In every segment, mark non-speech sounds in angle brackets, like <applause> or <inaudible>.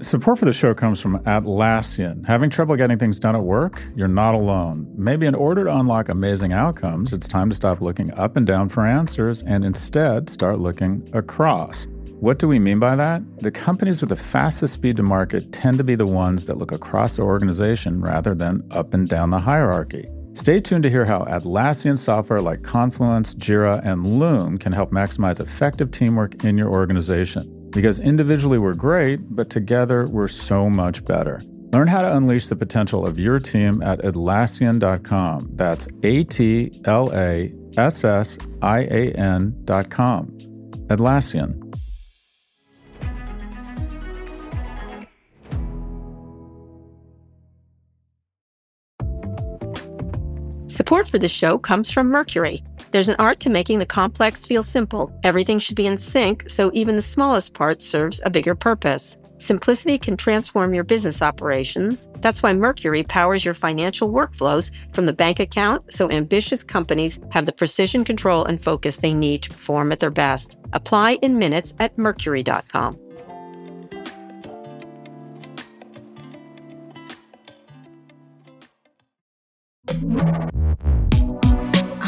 Support for the show comes from Atlassian. Having trouble getting things done at work? You're not alone. Maybe in order to unlock amazing outcomes, it's time to stop looking up and down for answers and instead start looking across. What do we mean by that? The companies with the fastest speed to market tend to be the ones that look across the organization rather than up and down the hierarchy. Stay tuned to hear how Atlassian software like Confluence, Jira, and Loom can help maximize effective teamwork in your organization. Because individually we're great, but together we're so much better. Learn how to unleash the potential of your team at Atlassian.com. That's A T L A S S I A N.com. Atlassian. Support for this show comes from Mercury. There's an art to making the complex feel simple. Everything should be in sync, so even the smallest part serves a bigger purpose. Simplicity can transform your business operations. That's why Mercury powers your financial workflows from the bank account so ambitious companies have the precision control and focus they need to perform at their best. Apply in minutes at mercury.com.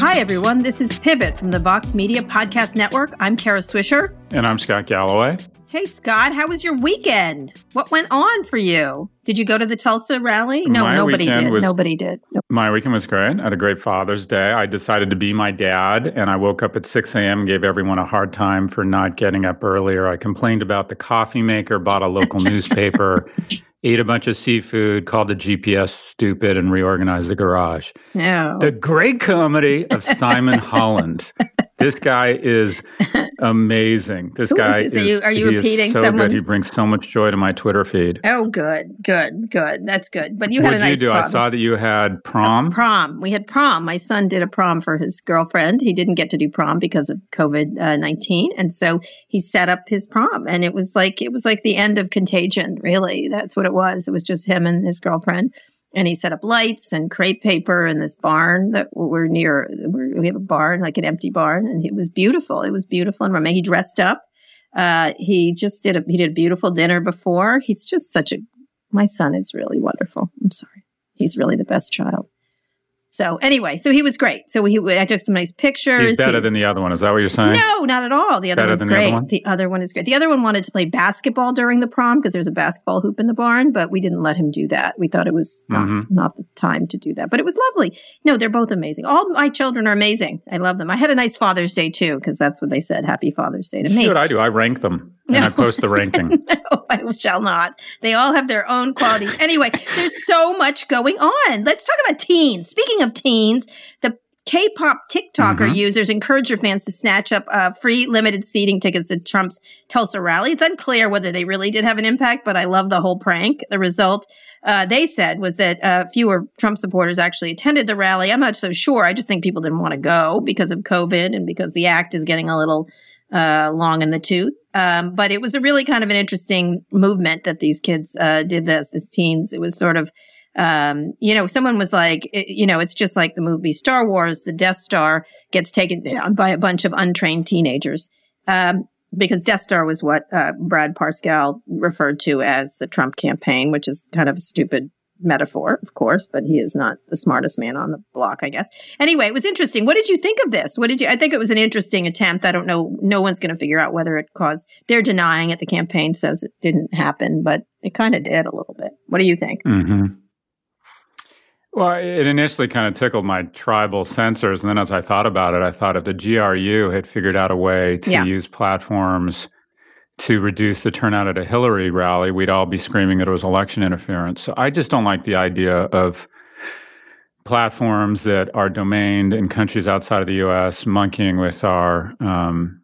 Hi, everyone. This is Pivot from the Vox Media Podcast Network. I'm Kara Swisher. And I'm Scott Galloway. Hey, Scott, how was your weekend? What went on for you? Did you go to the Tulsa rally? No, My nobody did. was- Nobody did. My weekend was great. I had a great Father's Day. I decided to be my dad, and I woke up at 6 a.m. and gave everyone a hard time for not getting up earlier. I complained about the coffee maker, bought a local <laughs> newspaper, ate a bunch of seafood, called the GPS stupid, and reorganized the garage. No. The great comedy of Simon Holland. <laughs> This guy is <laughs> amazing. This Who is guy is, Are you- are you he is repeating so good. He brings so much joy to my Twitter feed. oh, good, good, good. That's good. But you what had a did nice you do? I saw that you had prom. prom. We had prom. My son did a prom for his girlfriend. He didn't get to do prom because of COVID uh, nineteen, and so he set up his prom. And it was like it was like the end of Contagion. Really, that's what it was. It was just him and his girlfriend. And he set up lights and crepe paper in this barn that we're near. We have a barn, like an empty barn, and it was beautiful. It was beautiful and romantic. He dressed up. Uh, he just did a he did a beautiful dinner before. He's just such a. My son is really wonderful. I'm sorry. He's really the best child. So anyway, so he was great. So he, I took some nice pictures. He's better He- than the other one. Is that what you're saying? no, not at all. The other Better one's than the other great. one? The other one is great. The other one wanted to play basketball during the prom because there's a basketball hoop in the barn, but we didn't let him do that. We thought it was not, Mhm. not the time to do that. But it was lovely. No, they're both amazing. All my children are amazing. I love them. I had a nice Father's Day too because that's what they said. Happy Father's Day to me. what I do? I rank them and I post the ranking. <laughs> no, I shall not. They all have their own qualities. Anyway, there's so much going on. Let's talk about teens. Speaking of teens, the K-pop TikToker Mhm. users encourage their fans to snatch up uh, free limited seating tickets to Trump's Tulsa rally. It's unclear whether they really did have an impact, but I love the whole prank. The result, uh, they said, was that uh, fewer Trump supporters actually attended the rally. I'm not so sure. I just think people didn't want to go because of COVID and because the act is getting a little uh, long in the tooth. Um, but it was a really kind of an interesting movement that these kids uh, did this, these teens. It was sort of, um, you know, someone was like, it- you know, it's just like the movie Star Wars. The Death Star gets taken down by a bunch of untrained teenagers. Um, because Death Star was what uh, Brad Parscale referred to as the Trump campaign, which is kind of a stupid metaphor, of course, but he is not the smartest man on the block, I guess. Anyway, it was interesting. What did you think of this? What did you? I think it was an interesting attempt. I don't know. No one's going to figure out whether it caused. They're denying it. The campaign says it didn't happen, but it kind of did a little bit. What do you think? hmm Well, it initially kind of tickled my tribal sensors. And then as I thought about it, I thought if the GRU had figured out a way to Yeah. use platforms to reduce the turnout at a Hillary rally, we'd all be screaming that it was election interference. So I just don't like the idea of platforms that are domained in countries outside of the US monkeying with our um,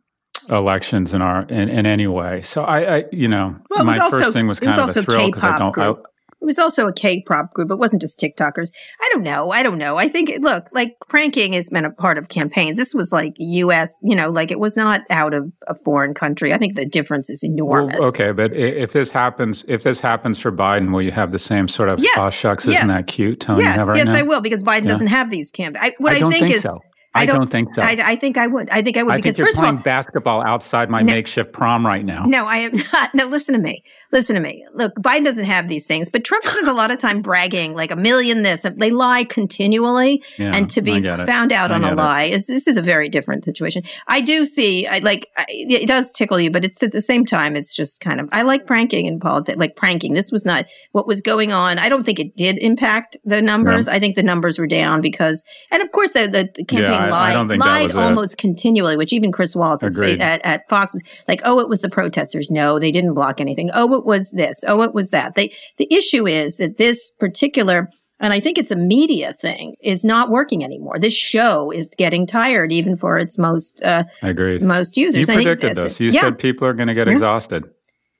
elections in our in, in any way. So I, I you know, Well, my also- first thing was it was kind of a thrill because I don't I. It was also a K-pop group. It wasn't just TikTokers. I don't know. I don't know. I think look, like pranking has been a part of campaigns. This was like U.S. You know, like it was not out of a foreign country. I think the difference is enormous. Well, okay, but if this happens, if this happens for Biden, will you have the same sort of Yes, "oh shucks, isn't yes. that cute" tone Yes, right yes, now? I will because Biden Yeah. doesn't have these campaigns. What I, I don't think, think is, so. I, don't, don't, think so. I, I, think I would. I think I would. I because think you're first playing of all, basketball outside my no, makeshift prom right now. No, I am <laughs> not. No, listen to me. Listen to me. Look, Biden doesn't have these things, but Trump spends a lot of time bragging like a million this. They lie continually, yeah, and to be found out on a lie is this is a very different situation. I do see, I like it does tickle you, but it's at the same time, it's just kind of I like pranking in politics, like pranking. This was not what was going on. I don't think it did impact the numbers. Yeah. I think the numbers were down because, and of course, the, the campaign yeah, lied, I lied almost it. continually, which even Chris Wallace at, at Fox was like, "Oh, it was the protesters." No, they didn't block anything. Oh it was this. Oh, it was that. They, the issue is that this particular, and I think it's a media thing, is not working anymore. This show is getting tired, even for its most, uh, agreed, most users. You predicted this. You yeah. said people are going to get yeah. exhausted.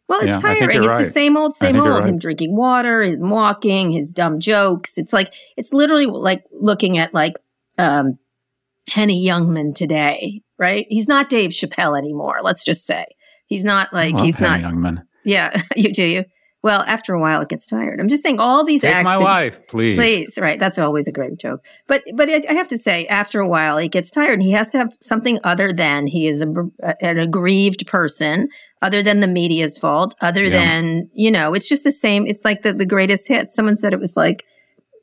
Well, it's yeah, tiring. It's right. the same old, same old. Right. Him drinking water, his walking, his dumb jokes. It's like it's literally like looking at like um, Henny Youngman today, right? He's not Dave Chappelle anymore. Let's just say he's not like he's Henny not Youngman. Yeah, <laughs> you do you. Well, after a while, it gets tired. I'm just saying all these Take acts. my wife, please. Please, right? That's always a great joke. But but I have to say, after a while, it gets tired, and he has to have something other than he is a, an aggrieved person, other than the media's fault, other yeah. than you know, it's just the same. It's like the the greatest hits. Someone said it was like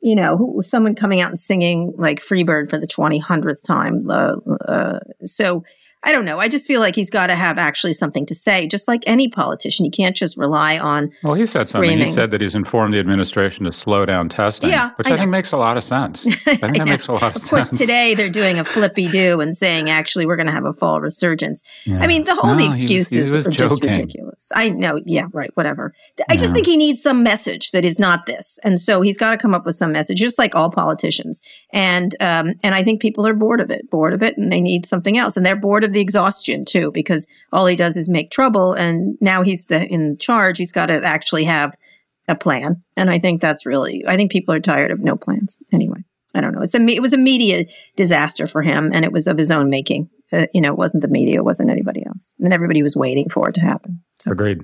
you know, who, someone coming out and singing like Freebird for the 200th time. Uh, uh, so I don't know. I just feel like he's got to have actually something to say, just like any politician. He can't just rely on. Well, he said screaming. something. He said that he's informed the administration to slow down testing. Yeah, which I, I think makes a lot of sense. I <laughs> think I that makes a lot of, of sense. Of course, today they're doing a flippy do and saying actually we're going to have a fall resurgence. Yeah. I mean, the whole no, the excuses are just ridiculous. I know. Yeah, right. Whatever. I just think he needs some message that is not this, and so he's got to come up with some message, just like all politicians. And um, and I think people are bored of it, bored of it, and they need something else, and they're bored of the exhaustion too because all he does is make trouble. And now he's the, in charge. He's got to actually have a plan. And I think that's really, I think people are tired of no plans anyway. I don't know. It's a, it was a media disaster for him and it was of his own making. Uh, you know, it wasn't the media, it wasn't anybody else. And everybody was waiting for it to happen. So. Agreed.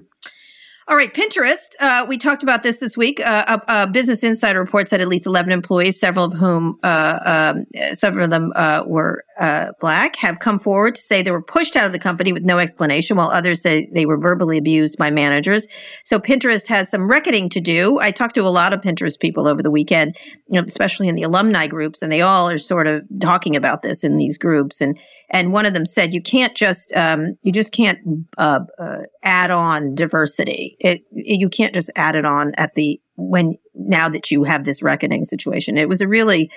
All right, Pinterest. Uh, we talked about this this week. Uh, Business Insider reports that at least 11 employees, several of whom, uh, um, several of them uh, were uh, black, have come forward to say they were pushed out of the company with no explanation, while others say they were verbally abused by managers. So Pinterest has some reckoning to do. I talked to a lot of Pinterest people over the weekend, you know, especially in the alumni groups, and they all are sort of talking about this in these groups. And and one of them said you can't just um, you just can't uh, uh, add on diversity. It, it, you can't just add it on at the when now that you have this reckoning situation. It was a really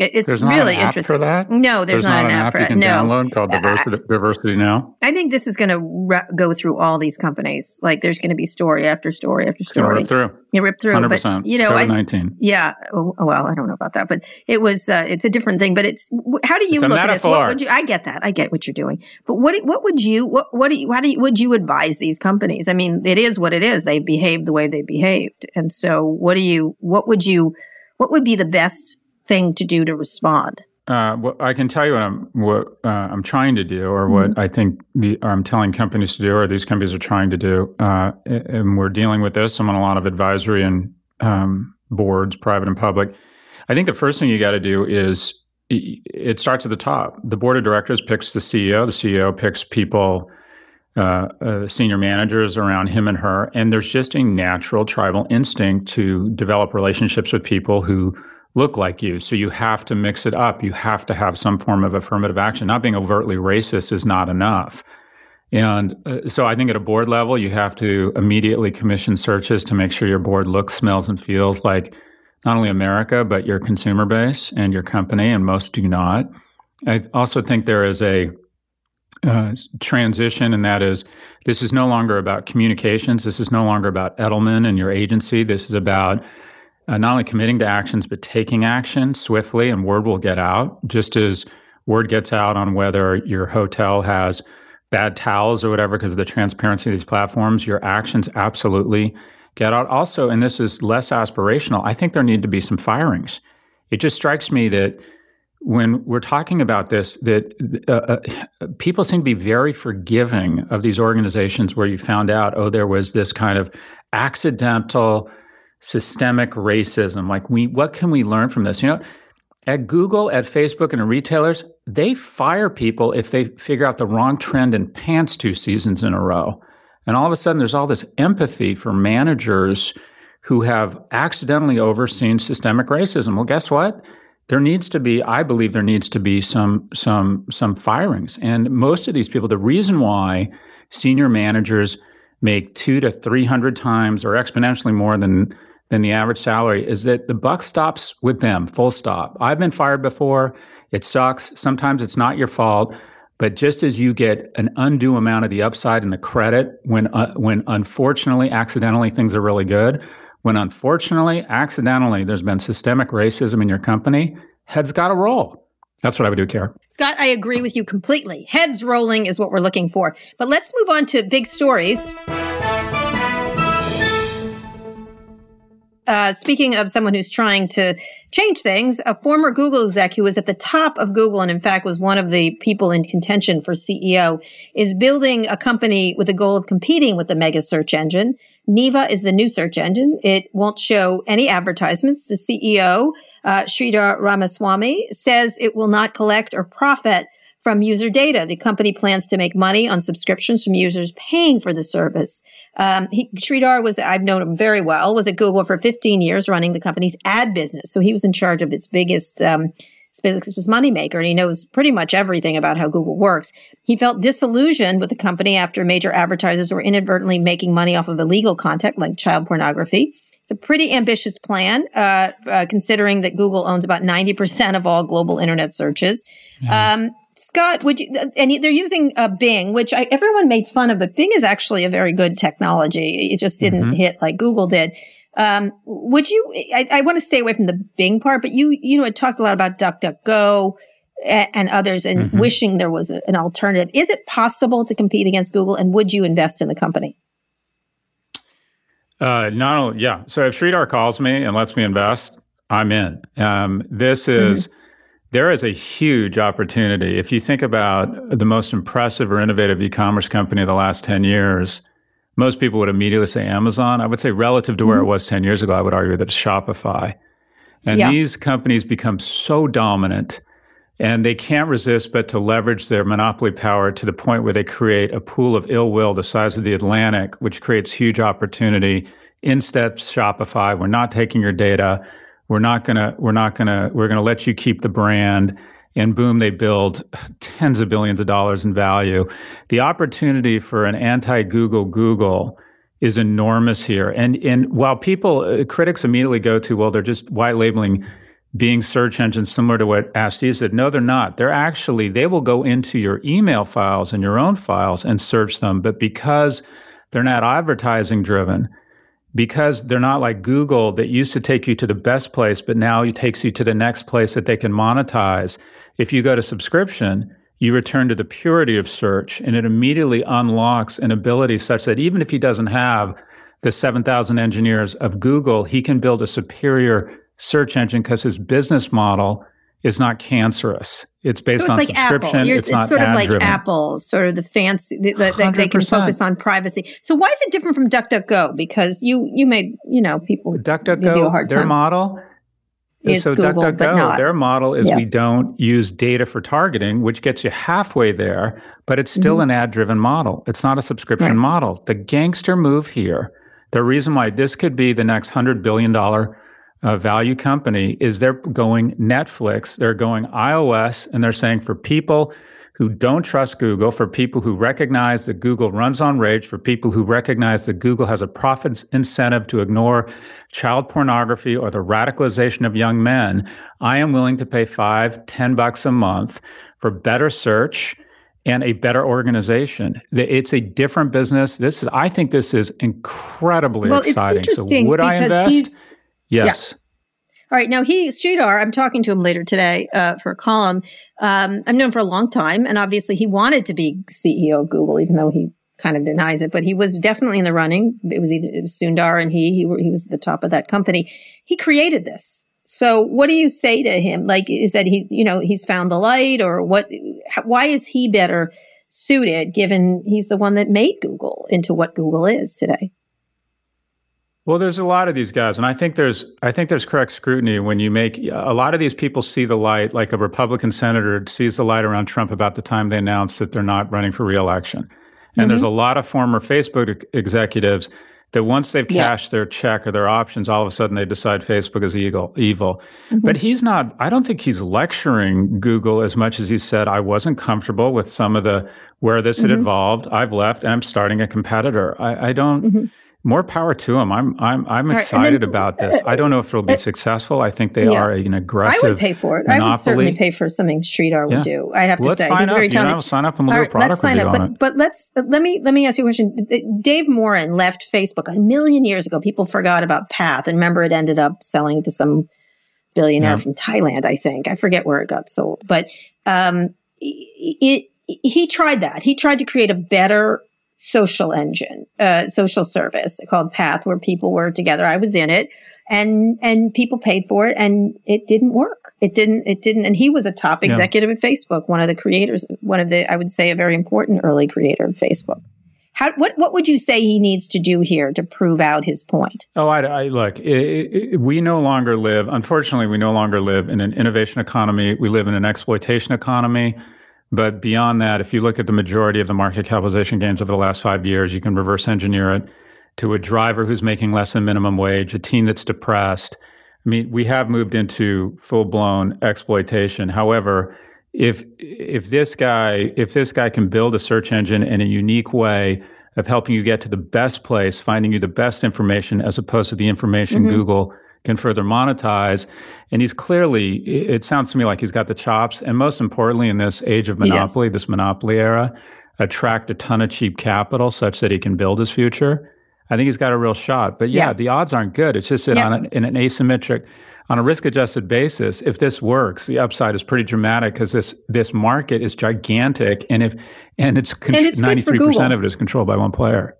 it's there's really interesting. for that? No, there's, there's not, not, an, app, app for you can no. download called Diversity, I, Diversity Now. I think this is going to re- go through all these companies. Like there's going to be story after story after story. Rip through. You rip through. 100%. But, you know, COVID-19. yeah. Oh, well, I don't know about that, but it was. Uh, it's a different thing. But it's. How do you it's look at this? What would you? I get that. I get what you're doing. But what? What would you? What? What do you? How do you? Would you advise these companies? I mean, it is what it is. They behaved the way they behaved, and so what do you? What would you? What would be the best thing to do to respond? Uh, well, I can tell you what I'm what uh, I'm trying to do, or what mm-hmm. I think the, I'm telling companies to do, or these companies are trying to do. Uh, and we're dealing with this. I'm on a lot of advisory and um, boards, private and public. I think the first thing you got to do is it starts at the top. The board of directors picks the CEO. The CEO picks people, uh, uh, senior managers around him and her, and there's just a natural tribal instinct to develop relationships with people who look like you. So you have to mix it up. You have to have some form of affirmative action. Not being overtly racist is not enough. And uh, so I think at a board level, you have to immediately commission searches to make sure your board looks, smells, and feels like not only America, but your consumer base and your company, and most do not. I also think there is a uh, transition, and that is this is no longer about communications. This is no longer about Edelman and your agency. This is about uh, not only committing to actions, but taking action swiftly, and word will get out. Just as word gets out on whether your hotel has bad towels or whatever because of the transparency of these platforms, your actions absolutely get out. Also, and this is less aspirational, I think there need to be some firings. It just strikes me that when we're talking about this, that uh, uh, people seem to be very forgiving of these organizations where you found out, oh, there was this kind of accidental systemic racism. Like we, what can we learn from this? You know, At Google, at Facebook, and at retailers, they fire people if they figure out the wrong trend in pants two seasons in a row. And all of a sudden, there's all this empathy for managers who have accidentally overseen systemic racism. Well, guess what? There needs to be, I believe, there needs to be some some some firings. And most of these people, the reason why senior managers make two to three hundred times or exponentially more than than the average salary is that the buck stops with them, full stop. I've been fired before. It sucks. Sometimes it's not your fault. But just as you get an undue amount of the upside and the credit when, uh, when unfortunately, accidentally, things are really good, when unfortunately, accidentally, there's been systemic racism in your company, heads got to roll. That's what I would do, Kara. Scott, I agree with you completely. Heads rolling is what we're looking for. But let's move on to big stories. Uh, speaking of someone who's trying to change things, a former Google exec who was at the top of Google and in fact was one of the people in contention for CEO is building a company with the goal of competing with the mega search engine. Neeva is the new search engine. It won't show any advertisements. The CEO, uh, Sridhar Ramaswamy, says it will not collect or profit from user data. The company plans to make money on subscriptions from users paying for the service. Um, he, Sridhar was, I've known him very well, was at Google for 15 years running the company's ad business. So he was in charge of its biggest, um, business moneymaker, and he knows pretty much everything about how Google works. He felt disillusioned with the company after major advertisers were inadvertently making money off of illegal content like child pornography. It's a pretty ambitious plan, uh, uh, considering that Google owns about 90% of all global internet searches. Yeah. Um, Scott, would you, and they're using uh, Bing, which I, everyone made fun of, but Bing is actually a very good technology. It just didn't mm-hmm. hit like Google did. Um, would you, I, I want to stay away from the Bing part, but you, you know, had talked a lot about DuckDuckGo and, and others and mm-hmm. wishing there was a, an alternative. Is it possible to compete against Google and would you invest in the company? Uh, not only, yeah. So if Sridhar calls me and lets me invest, I'm in. Um, this is, mm-hmm there is a huge opportunity. If you think about the most impressive or innovative e commerce company of the last 10 years, most people would immediately say Amazon. I would say, relative to where mm-hmm. it was 10 years ago, I would argue that it's Shopify. And yeah. these companies become so dominant and they can't resist but to leverage their monopoly power to the point where they create a pool of ill will the size of the Atlantic, which creates huge opportunity. In steps Shopify. We're not taking your data we're not gonna we're not gonna we're gonna let you keep the brand and boom they build <laughs> tens of billions of dollars in value the opportunity for an anti-google google is enormous here and and while people uh, critics immediately go to well they're just white labeling Bing search engines similar to what Asti said. No, they're not. They're actually, they will go into your email files and your own files and search them. But because they're not advertising driven, because they're not like Google that used to take you to the best place, but now it takes you to the next place that they can monetize. If you go to subscription, you return to the purity of search and it immediately unlocks an ability such that even if he doesn't have the 7,000 engineers of Google, he can build a superior search engine because his business model is not cancerous. It's based so it's on like subscription. Apple. It's, it's sort of like driven. Apple, sort of the fancy that the, they can focus on privacy. So why is it different from DuckDuckGo? Because you you made you know people DuckDuckGo give you a hard their time. model. Is so Google, DuckDuckGo, their model is yeah. we don't use data for targeting, which gets you halfway there, but it's still mm-hmm. an ad-driven model. It's not a subscription right. model. The gangster move here, the reason why this could be the next hundred billion dollar uh, value company is they're going Netflix, they're going iOS, and they're saying for people who don't trust Google, for people who recognize that Google runs on rage, for people who recognize that Google has a profit incentive to ignore child pornography or the radicalization of young men, I am willing to pay five, ten bucks a month for better search and a better organization. It's a different business. This is, I think, this is incredibly well, exciting. so would I invest? Yes. Yeah. All right. Now he, Sridhar, I'm talking to him later today uh, for a column. Um, I've known him for a long time, and obviously he wanted to be CEO of Google, even though he kind of denies it. But he was definitely in the running. It was either it was Sundar and he. He, he was at the top of that company. He created this. So what do you say to him? Like, is that he, you know, he's found the light, or what? Why is he better suited, given he's the one that made Google into what Google is today? Well, there's a lot of these guys, and I think there's I think there's correct scrutiny when you make a lot of these people see the light, like a Republican senator sees the light around Trump about the time they announce that they're not running for reelection. And mm-hmm. there's a lot of former Facebook executives that once they've cashed yeah. their check or their options, all of a sudden they decide Facebook is evil. Evil, mm-hmm. but he's not. I don't think he's lecturing Google as much as he said I wasn't comfortable with some of the where this mm-hmm. had evolved. I've left and I'm starting a competitor. I, I don't. More power to them. I'm I'm I'm excited then, about this. Uh, I don't know if it'll be uh, successful. I think they yeah. are an aggressive. I would pay for it. Monopoly. I would certainly pay for something Sridhar would yeah. do. I have to say, he's very talented. You know, sign up and we'll do a product let's sign up. But, but let's uh, let me let me ask you a question. Dave Morin left Facebook a million years ago. People forgot about Path, and remember, it ended up selling to some billionaire yeah. from Thailand. I think I forget where it got sold, but um, it he tried that. He tried to create a better social engine, uh, social service called Path, where people were together. I was in it, and and people paid for it, and it didn't work. It didn't. It didn't. And he was a top executive yeah. at Facebook, one of the creators, one of the I would say a very important early creator of Facebook. How, what what would you say he needs to do here to prove out his point? Oh, I, I look. It, it, we no longer live. Unfortunately, we no longer live in an innovation economy. We live in an exploitation economy. But beyond that, if you look at the majority of the market capitalization gains over the last five years, you can reverse engineer it to a driver who's making less than minimum wage, a team that's depressed. I mean, we have moved into full blown exploitation. However, if if this guy if this guy can build a search engine in a unique way of helping you get to the best place, finding you the best information as opposed to the information mm-hmm. Google can further monetize. And he's clearly, it sounds to me like he's got the chops. And most importantly, in this age of monopoly, yes. this monopoly era, attract a ton of cheap capital such that he can build his future. I think he's got a real shot. But yeah, yeah. the odds aren't good. It's just that yeah. on an, in an asymmetric, on a risk adjusted basis, if this works, the upside is pretty dramatic because this this market is gigantic, and if and it's ninety three percent of it is controlled by one player.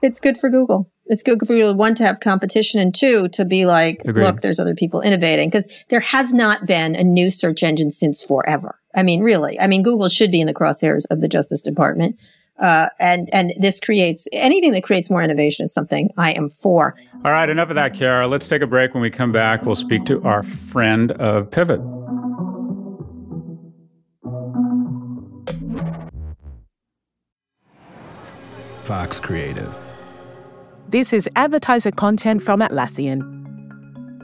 It's good for Google it's good for you one to have competition and two to be like Agreed. look there's other people innovating because there has not been a new search engine since forever. I mean really. I mean google should be in the crosshairs of the justice department uh, and and this creates anything that creates more innovation is something i am for. All right enough of that kara let's take a break. When we come back we'll speak to our friend of pivot. Vox creative this is advertiser content from Atlassian.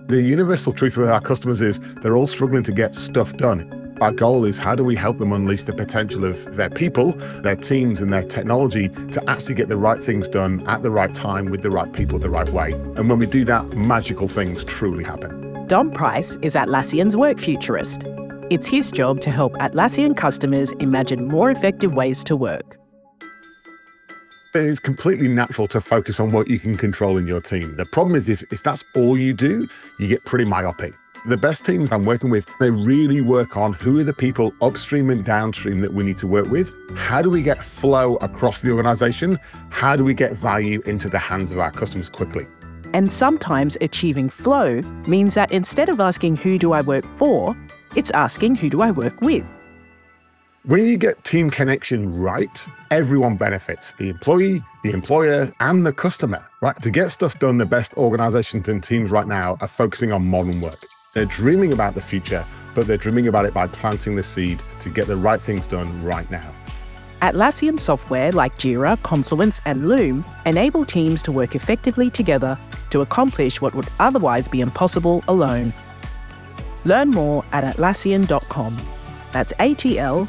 The universal truth with our customers is they're all struggling to get stuff done. Our goal is how do we help them unleash the potential of their people, their teams, and their technology to actually get the right things done at the right time with the right people the right way. And when we do that, magical things truly happen. Dom Price is Atlassian's work futurist. It's his job to help Atlassian customers imagine more effective ways to work. It's completely natural to focus on what you can control in your team. The problem is if, if that's all you do, you get pretty myopic. The best teams I'm working with, they really work on who are the people upstream and downstream that we need to work with. How do we get flow across the organization? How do we get value into the hands of our customers quickly? And sometimes achieving flow means that instead of asking who do I work for, it's asking who do I work with. When you get team connection right, everyone benefits the employee, the employer, and the customer, right? To get stuff done, the best organizations and teams right now are focusing on modern work. They're dreaming about the future, but they're dreaming about it by planting the seed to get the right things done right now. Atlassian software like Jira, Confluence, and Loom enable teams to work effectively together to accomplish what would otherwise be impossible alone. Learn more at Atlassian.com. That's A T L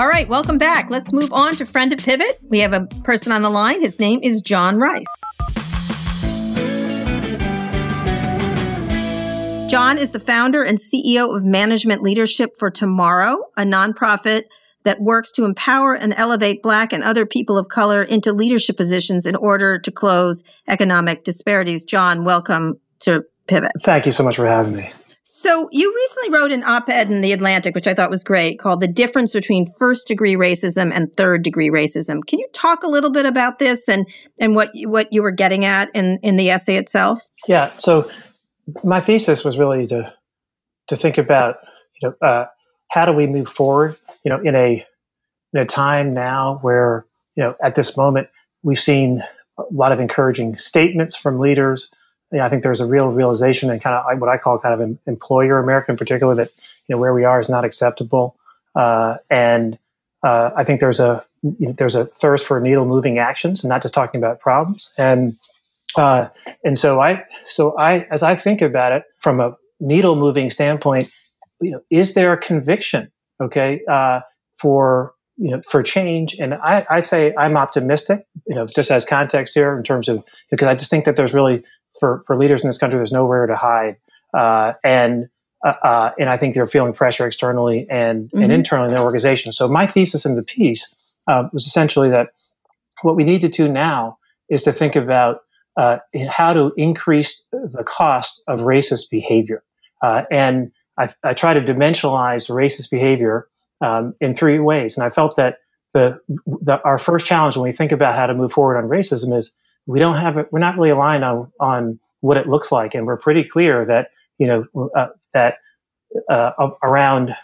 All right, welcome back. Let's move on to Friend of Pivot. We have a person on the line. His name is John Rice. John is the founder and CEO of Management Leadership for Tomorrow, a nonprofit that works to empower and elevate Black and other people of color into leadership positions in order to close economic disparities. John, welcome to Pivot. Thank you so much for having me. So, you recently wrote an op ed in The Atlantic, which I thought was great, called The Difference Between First Degree Racism and Third Degree Racism. Can you talk a little bit about this and, and what, what you were getting at in, in the essay itself? Yeah. So, my thesis was really to to think about you know uh, how do we move forward you know in a in a time now where you know at this moment we've seen a lot of encouraging statements from leaders I think there's a real realization and kind of what I call kind of an employer America in particular that you know where we are is not acceptable uh, and uh, I think there's a you know, there's a thirst for needle moving actions and not just talking about problems and uh, and so I, so I, as I think about it from a needle moving standpoint, you know, is there a conviction, okay, uh, for you know for change? And I, I say I'm optimistic, you know, just as context here in terms of because I just think that there's really for for leaders in this country, there's nowhere to hide, uh, and uh, uh and I think they're feeling pressure externally and mm-hmm. and internally in their organization. So my thesis in the piece uh, was essentially that what we need to do now is to think about uh, how to increase the cost of racist behavior. Uh, and I, I, try to dimensionalize racist behavior um, in three ways. And I felt that the, the, our first challenge when we think about how to move forward on racism is we don't have it, we're not really aligned on on what it looks like, and we're pretty clear that you know uh, that uh, around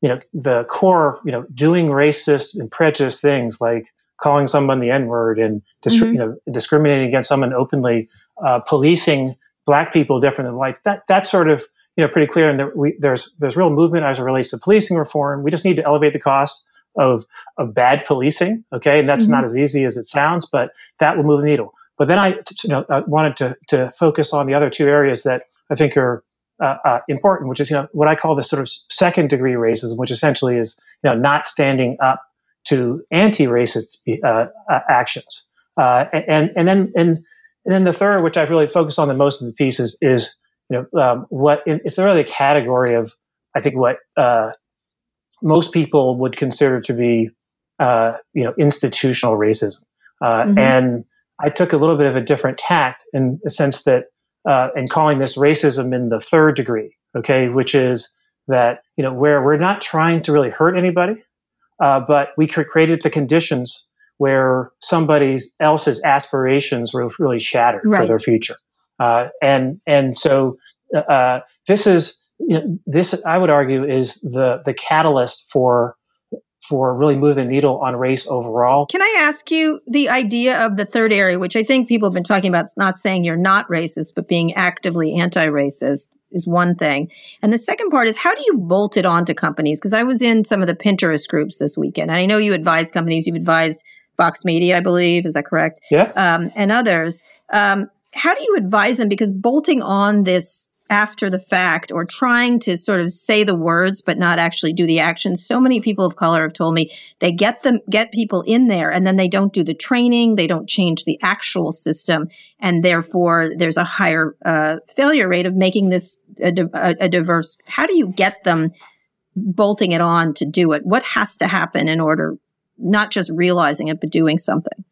you know the core you know doing racist and prejudiced things like calling someone the N word and dis- mm-hmm. you know discriminating against someone openly, uh, policing black people different than whites. That that's sort of you know pretty clear. And there, we, there's there's real movement as it relates to policing reform. We just need to elevate the cost of of bad policing. Okay, and that's mm-hmm. not as easy as it sounds, but that will move the needle. But then I, you know, wanted to to focus on the other two areas that I think are uh, uh, important, which is you know what I call the sort of second degree racism, which essentially is you know not standing up to anti-racist uh, uh, actions. Uh, and and then and and then the third, which I've really focused on the most in the piece, is, is you know um, what is really a category of I think what uh, most people would consider to be uh, you know institutional racism. Uh, mm-hmm. And I took a little bit of a different tact in the sense that in calling this racism in the third degree, okay, which is that you know where we're not trying to really hurt anybody, uh, but we created the conditions where somebody else's aspirations were really shattered right. for their future. Uh, and and so uh, uh, this is you know, this I would argue is the the catalyst for for really moving the needle on race overall. Can I ask you the idea of the third area, which I think people have been talking about, not saying you're not racist, but being actively anti racist is one thing. And the second part is how do you bolt it onto companies? Because I was in some of the Pinterest groups this weekend. And I know you advise companies, you've advised Vox Media, I believe. Is that correct? Yeah. Um, and others. Um, how do you advise them? Because bolting on this after the fact or trying to sort of say the words but not actually do the action. So many people of color have told me they get them get people in there and then they don't do the training, they don't change the actual system, and therefore there's a higher uh, failure rate of making this a, a, a diverse. How do you get them bolting it on to do it? What has to happen in order not just realizing it but doing something?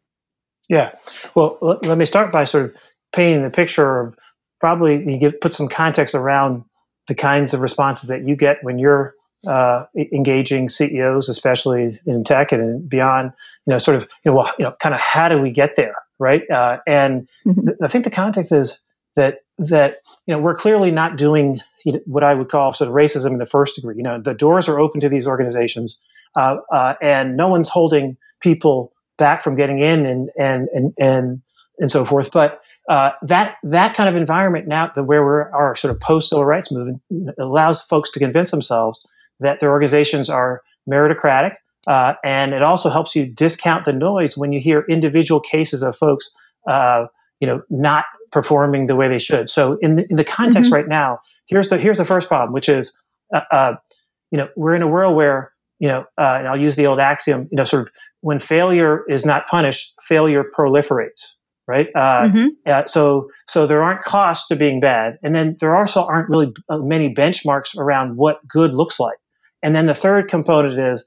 Yeah, well, let me start by sort of painting the picture of probably you give put some context around the kinds of responses that you get when you're uh, engaging CEOs, especially in tech and beyond. You know, sort of you know, well, you know, kind of how do we get there, right? Uh, and mm-hmm. th- I think the context is that that you know we're clearly not doing you know, what I would call sort of racism in the first degree. You know, the doors are open to these organizations, uh, uh and no one's holding people back from getting in and and and and and so forth. But uh, that that kind of environment now, the, where we're our sort of post civil rights movement, allows folks to convince themselves that their organizations are meritocratic, uh, and it also helps you discount the noise when you hear individual cases of folks, uh, you know, not performing the way they should. So, in the, in the context mm-hmm. right now, here's the here's the first problem, which is, uh, uh, you know, we're in a world where you know, uh, and I'll use the old axiom, you know, sort of when failure is not punished, failure proliferates, right? Uh, Mhm. uh, so, so there aren't costs to being bad, and then there also aren't really uh, many benchmarks around what good looks like. And then the third component is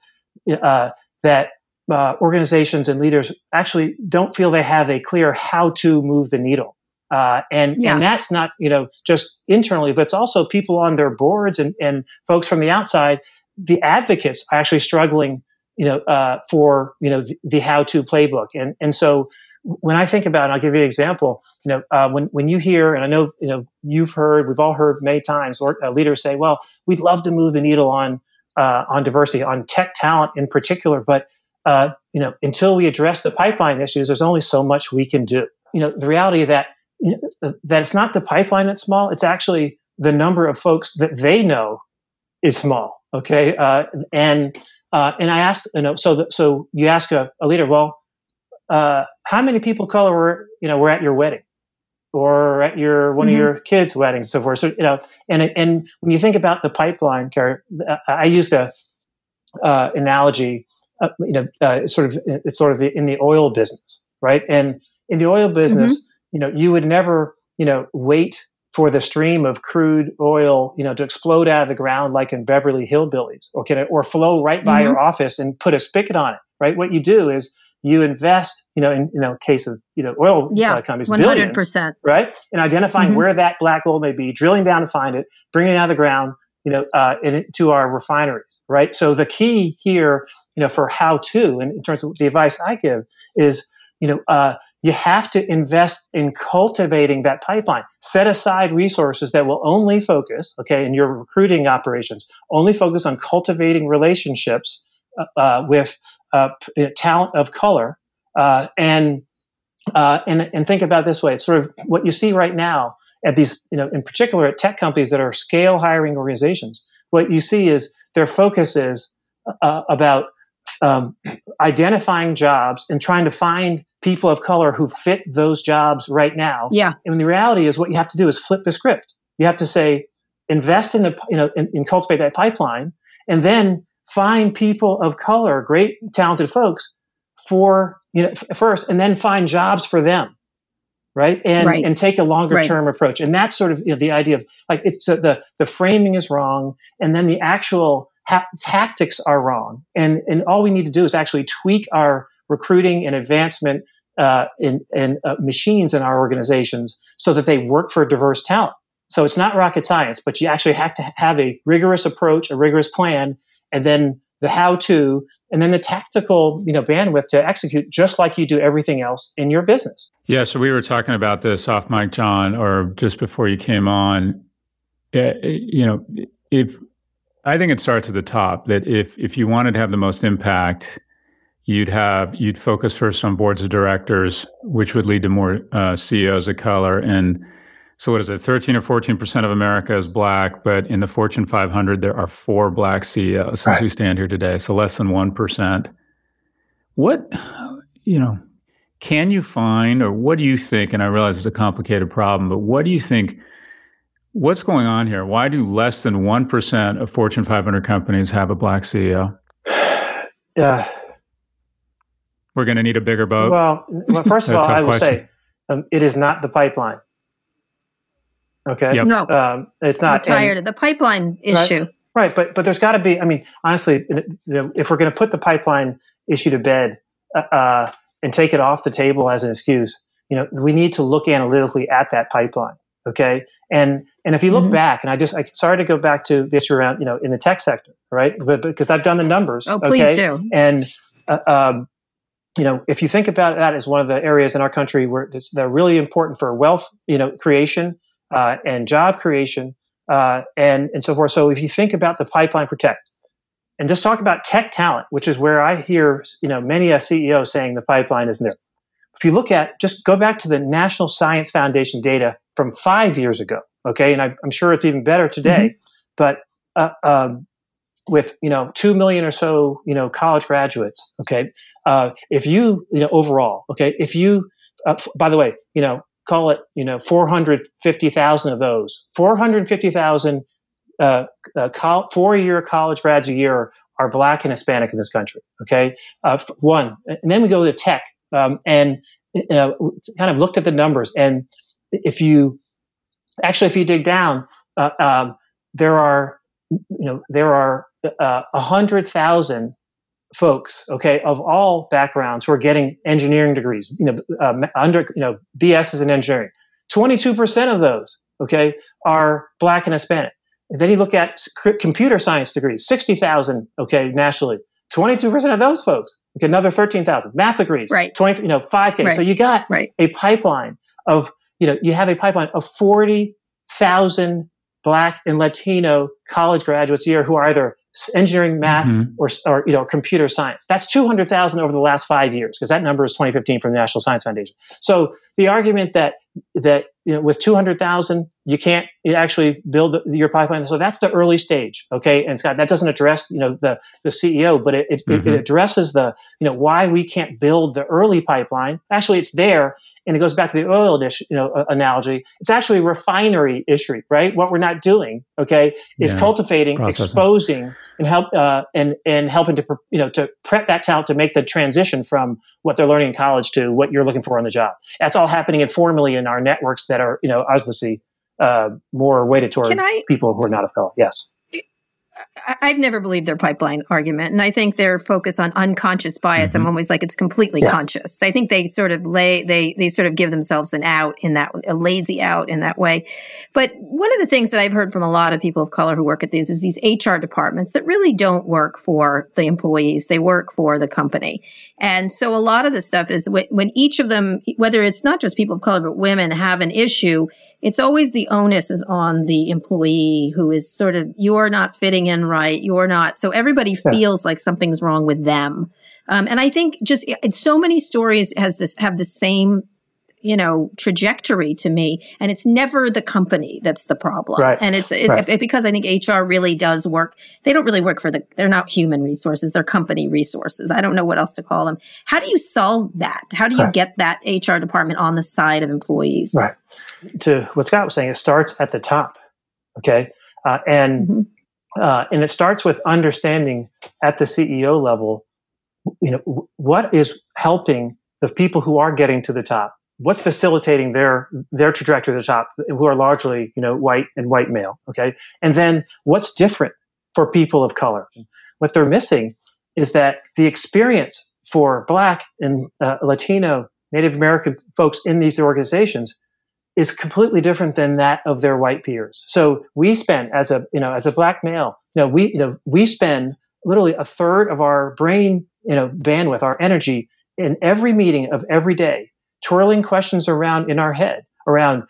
uh, that uh, organizations and leaders actually don't feel they have a clear how to move the needle. Uh, and Yeah. and that's not you know just internally, but it's also people on their boards and, and folks from the outside. The advocates are actually struggling, you know, uh, for you know the, the how-to playbook. And and so when I think about, it, I'll give you an example. You know, uh, when when you hear, and I know you know you've heard, we've all heard many times, or uh, leaders say, "Well, we'd love to move the needle on uh, on diversity, on tech talent in particular, but uh, you know, until we address the pipeline issues, there's only so much we can do." You know, the reality that you know, that it's not the pipeline that's small; it's actually the number of folks that they know is small. Okay, uh, and uh, and I asked, you know, so the, so you ask a, a leader, well, uh, how many people of color were you know were at your wedding? Or at your one Mhm. of your kids' weddings, and so forth. So you know, and and when you think about the pipeline, uh, I use the uh, analogy, uh, you know, uh, sort of it's sort of the, in the oil business, right? And in the oil business, you know, you would never, you know, wait for the stream of crude oil, you know, to explode out of the ground like in Beverly Hillbillies, or can it, or flow right by Mhm. your office and put a spigot on it, right? What you do is you invest, you know, in you know, case of you know oil Yeah, uh, companies, One billions, hundred percent. right? And identifying Mhm. where that black gold may be, drilling down to find it, bringing it out of the ground, you know, uh, into our refineries, right? So the key here, you know, for how to, and in terms of the advice I give, is, you know, uh, you have to invest in cultivating that pipeline. Set aside resources that will only focus, okay, in your recruiting operations, only focus on cultivating relationships uh, uh, with uh, talent of color, uh, and uh, and and think about it this way: it's sort of what you see right now at these, you know, in particular at tech companies that are scale hiring organizations. What you see is their focus is uh, about um, identifying jobs and trying to find people of color who fit those jobs right now. Yeah. And the reality is, what you have to do is flip the script. You have to say, invest in the, you know, in, in cultivate that pipeline, and then find people of color, great talented folks, for you know f- first, and then find jobs for them, right? And Right. and take a longer Right. term approach. And that's sort of you know, the idea of like it's uh, the the framing is wrong, and then the actual ha- tactics are wrong. And and all we need to do is actually tweak our recruiting and advancement uh, in, in uh, machines in our organizations so that they work for diverse talent. So it's not rocket science, but you actually have to have a rigorous approach, a rigorous plan, and then the how to, and then the tactical, you know, bandwidth to execute just like you do everything else in your business. Yeah, so we were talking about this off mic, John, or just before you came on. You know, if I think it starts at the top that if if you wanted to have the most impact, you'd have you'd focus first on boards of directors, which would lead to more uh, CEOs of color. And so, what is it? Thirteen or fourteen percent of America is black, but in the Fortune 500, there are four black CEOs since Right. we stand here today. So less than one percent. What you know? Can you find, or what do you think? And I realize it's a complicated problem, but what do you think? What's going on here? Why do less than 1% of Fortune 500 companies have a black CEO? Uh, We're going to need a bigger boat. well, well, first of all, I would question. say um, it is not the pipeline. Okay, Yep. No, um, it's I'm not. and- tired of the pipeline issue. Right, but but there's got to be. I mean, honestly, you know, if we're going to put the pipeline issue to bed uh, uh, and take it off the table as an excuse, you know, we need to look analytically at that pipeline. Okay, and and if you look Mhm. back, and I just I sorry to go back to the issue around you know in the tech sector, right? But because I've done the numbers. Oh, please okay? do. And uh, um, you know, if you think about that as one of the areas in our country where it's, they're really important for wealth, you know, creation uh, and job creation, uh, and and so forth. So if you think about the pipeline for tech, and just talk about tech talent, which is where I hear you know many a CEO saying the pipeline isn't there. If you look at just go back to the National Science Foundation data from five years ago, okay, and I, I'm sure it's even better today, but uh, um, with you know two million or so you know college graduates, okay, uh, if you you know overall, okay, if you uh, f- by the way, you know call it you know 450,000 of those 450,000 uh, uh, four year college grads a year are black and Hispanic in this country. Okay, uh, one, and then we go to tech, um, and kind of looked at the numbers, and if you actually if you dig down, uh, um, there are you know there are uh, a hundred thousand folks, okay, of all backgrounds who are getting engineering degrees, you know, uh, under you know BS is in engineering. Twenty two percent of those, okay, are black and Hispanic. And then you look at computer science degrees, 60,000, okay, nationally. 22% of those folks, okay, another 13,000. Math degrees, right. 20, you know, 5K. Right. So you got right. a pipeline of, you know, you have a pipeline of 40,000 Black and Latino college graduates a year who are either engineering, math, mm-hmm. or, or you know computer science. That's 200,000 over the last five years because that number is 2015 from the National Science Foundation. So the argument that that you know, with 200,000 you can't actually build your pipeline. So that's the early stage, okay? And Scott, that doesn't address you know the the CEO, but it it, mm-hmm. it addresses the you know why we can't build the early pipeline. Actually, it's there and it goes back to the oil dish, you know, analogy. It's actually a refinery issue, right? What we're not doing, okay, is yeah. cultivating, Processing. exposing, and help uh, and and helping to you know to prep that talent to make the transition from what they're learning in college to what you're looking for on the job. That's all happening informally in our networks that are you know obviously uh, more weighted towards people who are not a fellow. Yes. I've never believed their pipeline argument. And I think their focus on unconscious bias, mm-hmm. I'm always like, it's completely yeah. conscious. I think they sort of lay, they, they sort of give themselves an out in that, a lazy out in that way. But one of the things that I've heard from a lot of people of color who work at these is these HR departments that really don't work for the employees. They work for the company. And so a lot of the stuff is when, when each of them, whether it's not just people of color, but women have an issue, it's always the onus is on the employee who is sort of, you're not fitting in right. You're not. So everybody yeah. feels like something's wrong with them. Um, and I think just it's so many stories has this, have the same you know trajectory to me and it's never the company that's the problem right. and it's it, right. it, because i think hr really does work they don't really work for the they're not human resources they're company resources i don't know what else to call them how do you solve that how do you right. get that hr department on the side of employees right to what scott was saying it starts at the top okay uh, and mm-hmm. Uh, and it starts with understanding at the ceo level you know what is helping the people who are getting to the top? What's facilitating their their trajectory to the top who are largely you know white and white male okay? And then what's different for people of color? What they're missing is that the experience for black and uh, latino native american folks in these organizations is completely different than that of their white peers so we spend as a you know as a black male you know we you know we spend literally a third of our brain you know bandwidth our energy in every meeting of every day twirling questions around in our head around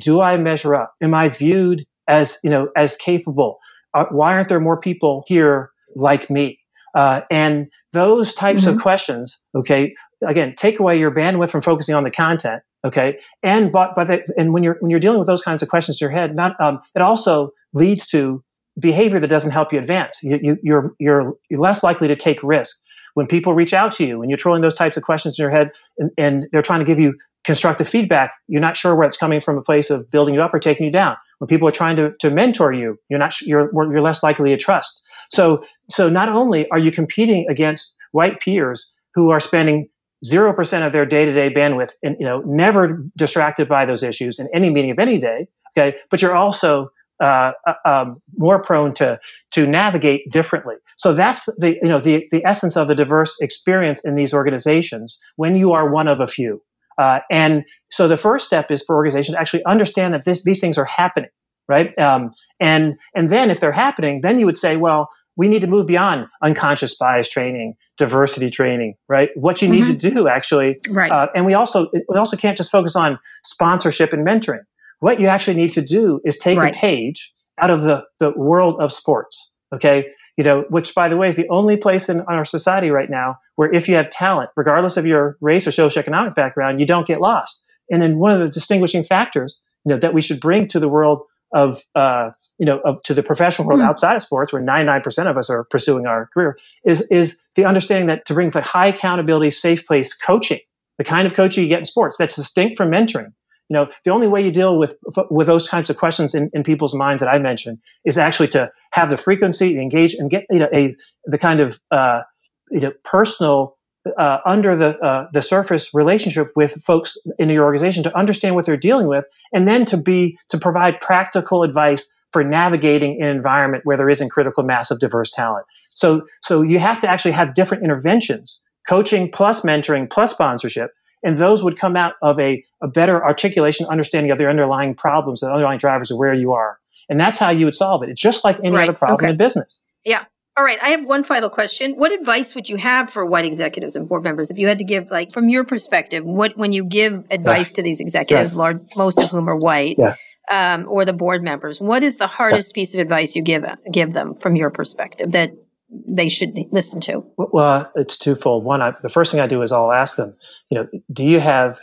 do I measure up? Am I viewed as you know as capable? Uh, why aren't there more people here like me? Uh, and those types mm-hmm. of questions, okay, again, take away your bandwidth from focusing on the content, okay, and but but the, and when you're when you're dealing with those kinds of questions in your head, not um, it also leads to behavior that doesn't help you advance. You, you, you're you're you're less likely to take risk when people reach out to you and you're trolling those types of questions in your head and, and they're trying to give you constructive feedback, you're not sure where it's coming from a place of building you up or taking you down. When people are trying to, to mentor you, you're not you're you're less likely to trust. So so not only are you competing against white peers who are spending zero percent of their day to day bandwidth and you know never distracted by those issues in any meeting of any day, okay, but you're also uh, uh, um, more prone to to navigate differently. So that's the you know the the essence of a diverse experience in these organizations when you are one of a few. Uh, and so the first step is for organizations to actually understand that this, these things are happening, right? Um, and and then if they're happening, then you would say, well, we need to move beyond unconscious bias training, diversity training, right? What you need mm-hmm. to do actually, right? Uh, and we also we also can't just focus on sponsorship and mentoring what you actually need to do is take right. a page out of the, the world of sports. Okay. You know, which by the way is the only place in our society right now where if you have talent, regardless of your race or socioeconomic background, you don't get lost. And then one of the distinguishing factors, you know, that we should bring to the world of, uh, you know, of, to the professional world mm. outside of sports, where 99% of us are pursuing our career, is is the understanding that to bring the high accountability, safe place coaching, the kind of coaching you get in sports that's distinct from mentoring, You know, the only way you deal with with those kinds of questions in, in people's minds that I mentioned is actually to have the frequency, engage, and get you know a the kind of uh, you know personal uh, under the uh, the surface relationship with folks in your organization to understand what they're dealing with, and then to be to provide practical advice for navigating an environment where there isn't critical mass of diverse talent. So so you have to actually have different interventions, coaching plus mentoring plus sponsorship, and those would come out of a, a better articulation, understanding of the underlying problems, the underlying drivers of where you are, and that's how you would solve it. It's just like any right. other problem okay. in business. Yeah. All right. I have one final question. What advice would you have for white executives and board members if you had to give, like, from your perspective, what, when you give advice yeah. to these executives, yeah. large, most of whom are white, yeah. um, or the board members, what is the hardest piece of advice you give, give them from your perspective that they should listen to? Well, it's twofold. One, I, the first thing I do is I'll ask them, you know, do you have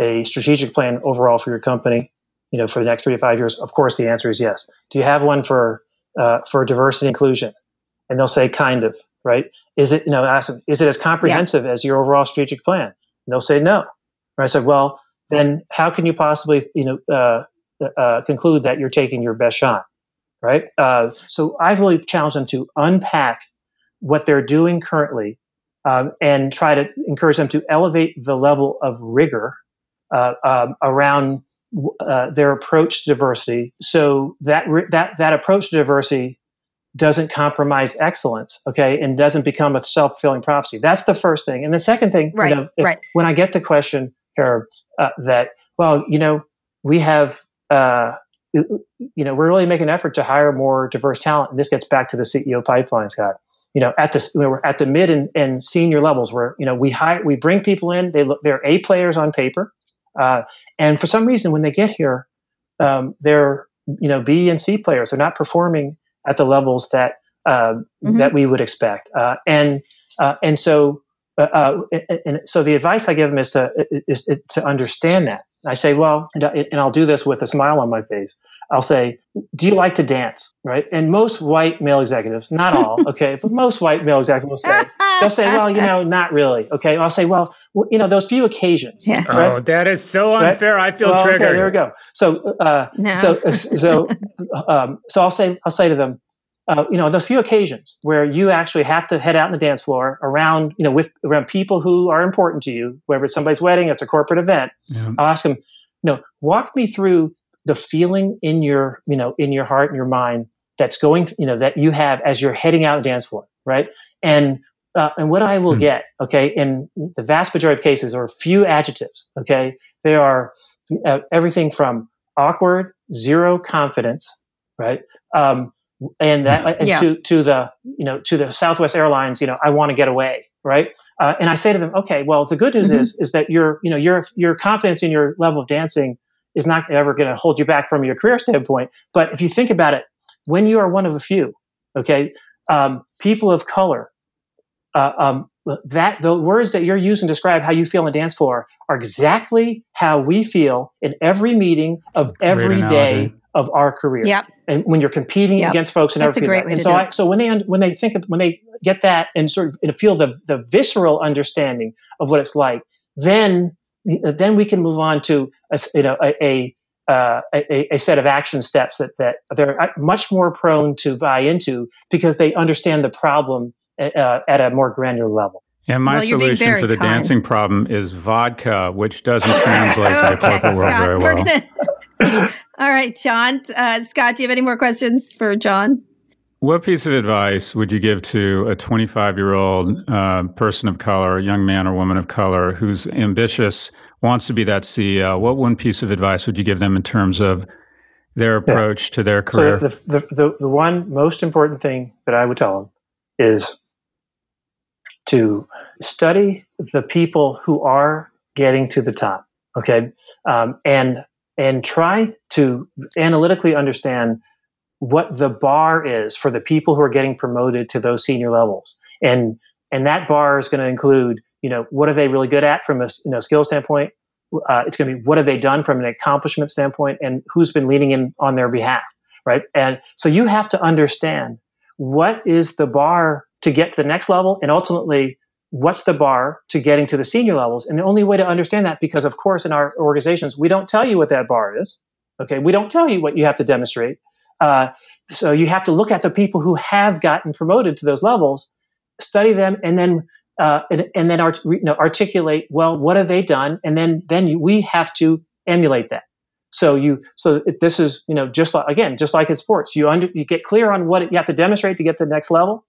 a strategic plan overall for your company, you know, for the next three to five years? Of course, the answer is yes. Do you have one for uh, for diversity inclusion? And they'll say kind of right? Is it you know ask them is it as comprehensive yeah. as your overall strategic plan? And they'll say no. Right i said well then how can you possibly you know uh, uh, conclude that you're taking your best shot right? Uh, so i've really challenged them to unpack what they're doing currently um, and try to encourage them to elevate the level of rigor uh, um, around uh, their approach to diversity. So that that that approach to diversity doesn't compromise excellence, okay, and doesn't become a self fulfilling prophecy. That's the first thing. And the second thing, right, you know, if, right. when I get the question here uh, that, well, you know, we have, uh, you know, we're really making an effort to hire more diverse talent, and this gets back to the CEO pipeline, Scott. You know, at the we're at the mid and, and senior levels, where you know we hire, we bring people in. They look, they're A players on paper, uh, and for some reason, when they get here, um, they're you know B and C players. They're not performing at the levels that uh, mm-hmm. that we would expect. Uh, and uh, and so uh, uh, and, and, so the advice I give them is to is, is to understand that. I say, well, and I'll do this with a smile on my face. I'll say, do you like to dance? Right? And most white male executives, not all, <laughs> okay, but most white male executives will say, they'll say, well, you know, not really. Okay. I'll say, well, you know, those few occasions. Yeah. Right? Oh, that is so unfair. Right? I feel well, triggered. Okay, there we go. So, uh, no. so, so, <laughs> um, so I'll say, I'll say to them, uh, you know, those few occasions where you actually have to head out on the dance floor around, you know, with around people who are important to you, whether it's somebody's wedding, it's a corporate event. Yeah. I'll ask them, you know, walk me through the feeling in your, you know, in your heart and your mind that's going, you know, that you have as you're heading out on the dance floor, right? And uh, and what I will hmm. get, okay, in the vast majority of cases are a few adjectives, okay. They are uh, everything from awkward, zero confidence, right? Um, and that and yeah. to to the you know to the Southwest Airlines, you know, I want to get away, right? Uh, and I say to them, okay, well, the good news mm-hmm. is is that your you know your your confidence in your level of dancing is not ever going to hold you back from your career standpoint. But if you think about it, when you are one of a few, okay, um, people of color, uh, um, that the words that you're using to describe how you feel on the dance floor are exactly how we feel in every meeting of every day of our career. Yep. And when you're competing yep. against folks and That's everything. a great way and to so do I, it. so when they when they think of when they get that and sort of feel the the visceral understanding of what it's like, then then we can move on to a, you know a, a uh, a, a, set of action steps that, that they're uh, much more prone to buy into because they understand the problem uh, at a more granular level. And my well, solution for the kind. dancing problem is vodka, which doesn't translate to the okay, corporate world Scott, very well. Gonna... <laughs> All right, John. Uh, Scott, do you have any more questions for John? What piece of advice would you give to a 25 year old uh, person of color, a young man or woman of color who's ambitious, wants to be that CEO? What one piece of advice would you give them in terms of their approach yeah. to their career? So the, the, the, the one most important thing that I would tell them is to study the people who are getting to the top. Okay. Um, and, and try to analytically understand what the bar is for the people who are getting promoted to those senior levels. And, and that bar is going to include, you know, what are they really good at from a you know, skill standpoint? Uh, it's going to be what have they done from an accomplishment standpoint and who's been leaning in on their behalf, right? And so you have to understand what is the bar to get to the next level and ultimately what's the bar to getting to the senior levels? And the only way to understand that, because of course, in our organizations, we don't tell you what that bar is. Okay. We don't tell you what you have to demonstrate. Uh, so you have to look at the people who have gotten promoted to those levels, study them, and then uh, and, and, then art, you know, articulate well what have they done, and then then you, we have to emulate that. So you so this is you know just like again just like in sports, you under you get clear on what you have to demonstrate to get to the next level,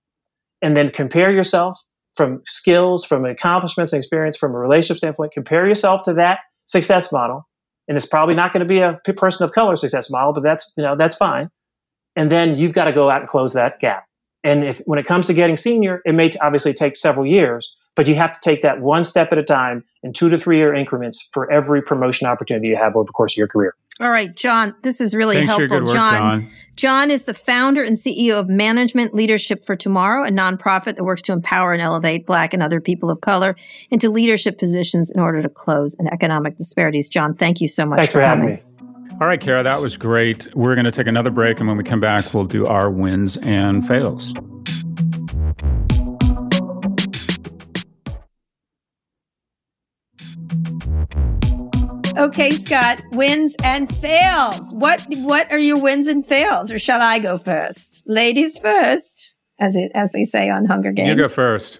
and then compare yourself from skills, from accomplishments and experience, from a relationship standpoint. Compare yourself to that success model, and it's probably not going to be a person of color success model, but that's you know that's fine and then you've got to go out and close that gap. And if when it comes to getting senior, it may obviously take several years, but you have to take that one step at a time in two to three year increments for every promotion opportunity you have over the course of your career. All right, John, this is really Thanks helpful. Work, John, John, John is the founder and CEO of Management Leadership for Tomorrow, a nonprofit that works to empower and elevate Black and other people of color into leadership positions in order to close an economic disparities. John, thank you so much Thanks for, for having coming. me. All right, Kara, that was great. We're going to take another break, and when we come back, we'll do our wins and fails. Okay, Scott, wins and fails. What what are your wins and fails, or shall I go first? Ladies first, as it as they say on Hunger Games. You go first.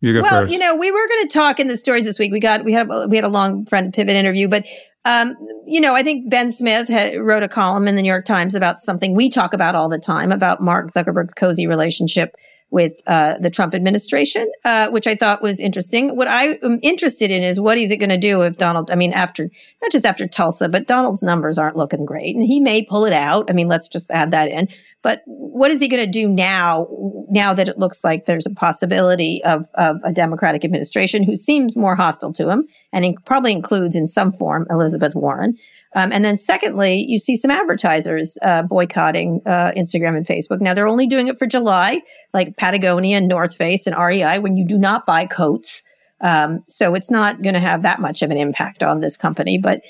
You go well, first. you know, we were going to talk in the stories this week. We got we had we had a long front pivot interview, but um, you know, I think Ben Smith had, wrote a column in the New York Times about something we talk about all the time about Mark Zuckerberg's cozy relationship with uh, the Trump administration, uh, which I thought was interesting. What I am interested in is what is it going to do if Donald, I mean, after, not just after Tulsa, but Donald's numbers aren't looking great and he may pull it out. I mean, let's just add that in. But what is he going to do now, now that it looks like there's a possibility of, of a Democratic administration who seems more hostile to him and in, probably includes in some form Elizabeth Warren? Um, and then secondly, you see some advertisers uh, boycotting uh, Instagram and Facebook. Now they're only doing it for July, like Patagonia and North Face and REI, when you do not buy coats. Um, so it's not going to have that much of an impact on this company. But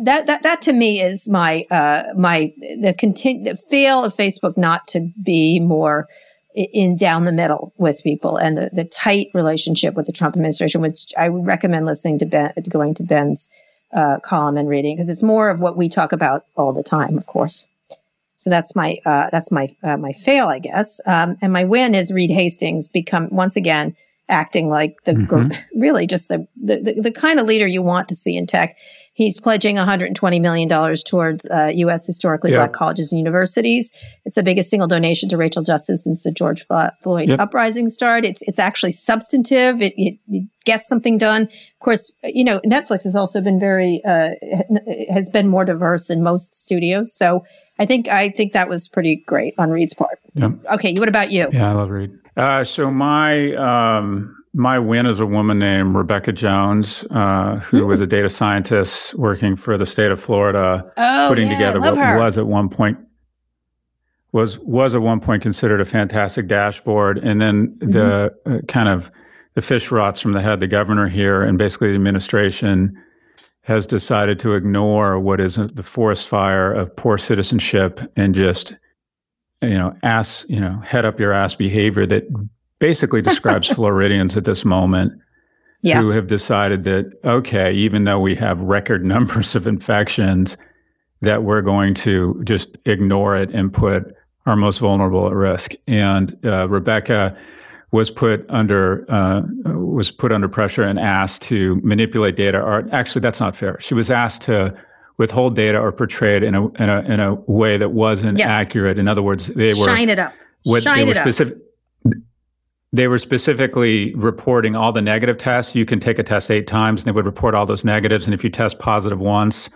that that that to me is my uh, my the continue the fail of Facebook not to be more in down the middle with people and the, the tight relationship with the Trump administration, which I would recommend listening to Ben, going to Ben's uh, column and reading because it's more of what we talk about all the time, of course. So that's my uh, that's my uh, my fail, I guess. Um, and my win is Reed Hastings become once again acting like the mm-hmm. <laughs> really just the, the, the the kind of leader you want to see in tech. He's pledging 120 million dollars towards uh, U.S. historically yep. black colleges and universities. It's the biggest single donation to racial justice since the George Floyd yep. uprising started. It's it's actually substantive. It, it, it, gets something done. Of course, you know Netflix has also been very uh, has been more diverse than most studios. So I think I think that was pretty great on Reed's part. Yep. Okay, what about you? Yeah, I love Reed. Uh, so my um, my win is a woman named Rebekah Jones, uh, who was a data scientist working for the state of Florida, oh, putting yeah, together what her. was at one point was was at one point considered a fantastic dashboard, and then mm-hmm. the uh, kind of the fish rots from the head. The governor here and basically the administration has decided to ignore what is the forest fire of poor citizenship and just you know ass you know head up your ass behavior that basically describes <laughs> Floridians at this moment yeah. who have decided that, okay, even though we have record <laughs> numbers of infections, that we're going to just ignore it and put our most vulnerable at risk. And uh, Rebekah was put under uh, was put under pressure and asked to manipulate data. Or actually, that's not fair. She was asked to withhold data or portray it in a in a in a way that wasn't yep. accurate. In other words, they were shine it up. What, shine it specific, up they were specifically reporting all the negative tests. You can take a test eight times, and they would report all those negatives. And if you test positive once,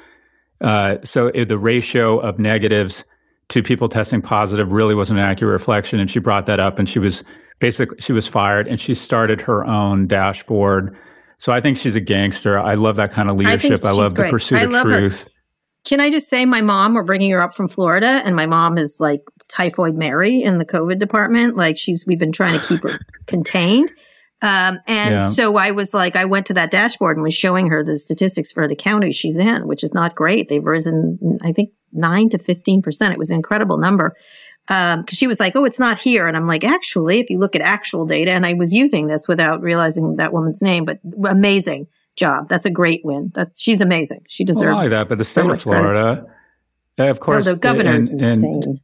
uh, so the ratio of negatives to people testing positive really wasn't an accurate reflection. And she brought that up, and she was basically she was fired, and she started her own dashboard. So I think she's a gangster. I love that kind of leadership. I, I love great. the pursuit I of truth. Her. Can I just say, my mom, we're bringing her up from Florida, and my mom is like typhoid Mary in the COVID department. Like she's, we've been trying to keep her <laughs> contained. Um, and yeah. so I was like, I went to that dashboard and was showing her the statistics for the county she's in, which is not great. They've risen, I think, nine to 15%. It was an incredible number. because um, she was like, "Oh, it's not here," and I'm like, "Actually, if you look at actual data," and I was using this without realizing that woman's name, but amazing job. That's a great win. That she's amazing. She deserves well, like that. But the state so of Florida, of course, no, the governor's and, insane.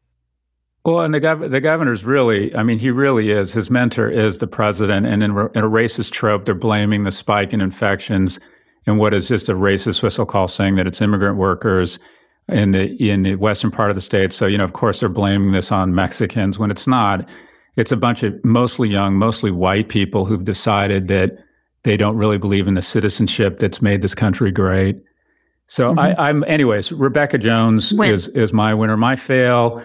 And, well, and the gov- the governor's really, I mean, he really is. His mentor is the president, and in, in, a racist trope, they're blaming the spike in infections in what is just a racist whistle call, saying that it's immigrant workers in the in the western part of the state. So, you know, of course, they're blaming this on Mexicans when it's not. It's a bunch of mostly young, mostly white people who've decided that they don't really believe in the citizenship that's made this country great. So, mm-hmm. I, am anyways. Rebekah Jones is is my winner. My fail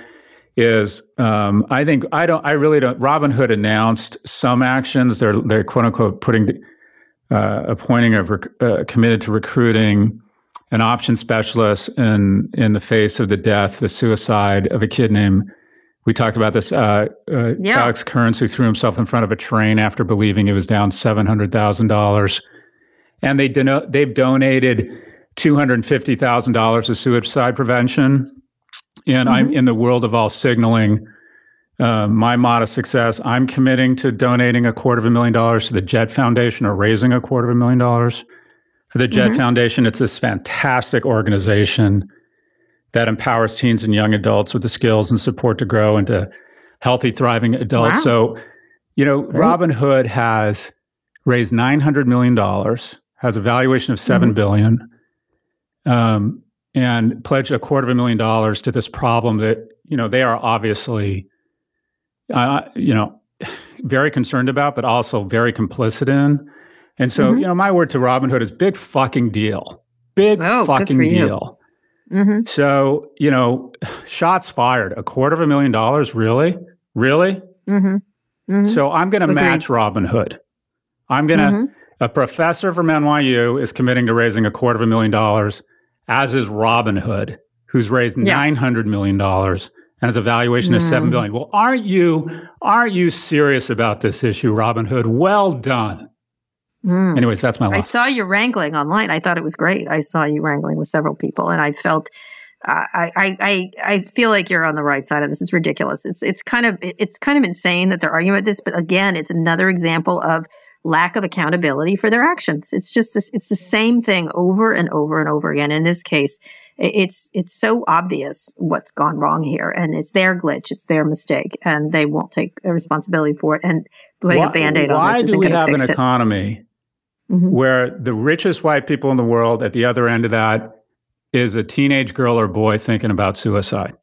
is um, I think I don't I really don't. Robinhood announced some actions. They're they're quote unquote putting uh, appointing a rec- uh, committed to recruiting an option specialist in in the face of the death, the suicide of a kid named. We talked about this. Uh, uh yeah. Alex Kearns, who threw himself in front of a train after believing it was down seven hundred thousand dollars, and they dono- they've donated two hundred fifty thousand dollars to suicide prevention. And mm-hmm. I'm in the world of all signaling. Uh, my modest success, I'm committing to donating a quarter of a million dollars to the JED Foundation or raising a quarter of a million dollars for the JED mm-hmm. Foundation. It's this fantastic organization that empowers teens and young adults with the skills and support to grow into healthy, thriving adults. Wow. So, you know, Great. Robinhood has raised $900 million, has a valuation of seven mm-hmm. billion, um, and pledged a quarter of a million dollars to this problem that, you know, they are obviously, uh, you know, <laughs> very concerned about, but also very complicit in. And so, mm-hmm. you know, my word to Robinhood is big fucking deal. Big oh, fucking deal. Mm-hmm. So, you know, <sighs> shots fired. A quarter of a million dollars, really? Really? Mm-hmm. mm-hmm. So I'm going to match Robinhood. I'm going to, mm-hmm. a professor from NYU is committing to raising a quarter of a million dollars, as is Robinhood, who's raised yeah. $900 million and has a valuation of 7 mm. Well, aren't you, aren't you serious about this issue, Robinhood? Well done. Mm. Anyways, that's my last. I saw you wrangling online. I thought it was great. I saw you wrangling with several people, and I felt. Uh, I, I I feel like you're on the right side of this. It's ridiculous. It's it's kind of it's kind of insane that they're arguing about this, but again, it's another example of lack of accountability for their actions. It's just this. It's the same thing over and over and over again. In this case, it's it's so obvious what's gone wrong here, and it's their glitch, it's their mistake, and they won't take responsibility for it. And putting why, a band aid on this. Why do we have an it. economy mm-hmm. where the richest white people in the world at the other end of that is a teenage girl or boy thinking about suicide.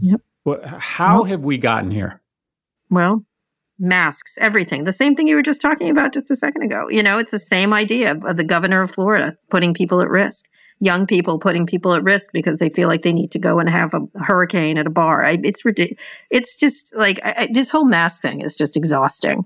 Yep. How well, have we gotten here? Well, masks, everything. The same thing you were just talking about just a second ago. You know, it's the same idea of the governor of Florida putting people at risk, young people putting people at risk because they feel like they need to go and have a hurricane at a bar. I, it's ridiculous. It's just like I, I, this whole mask thing is just exhausting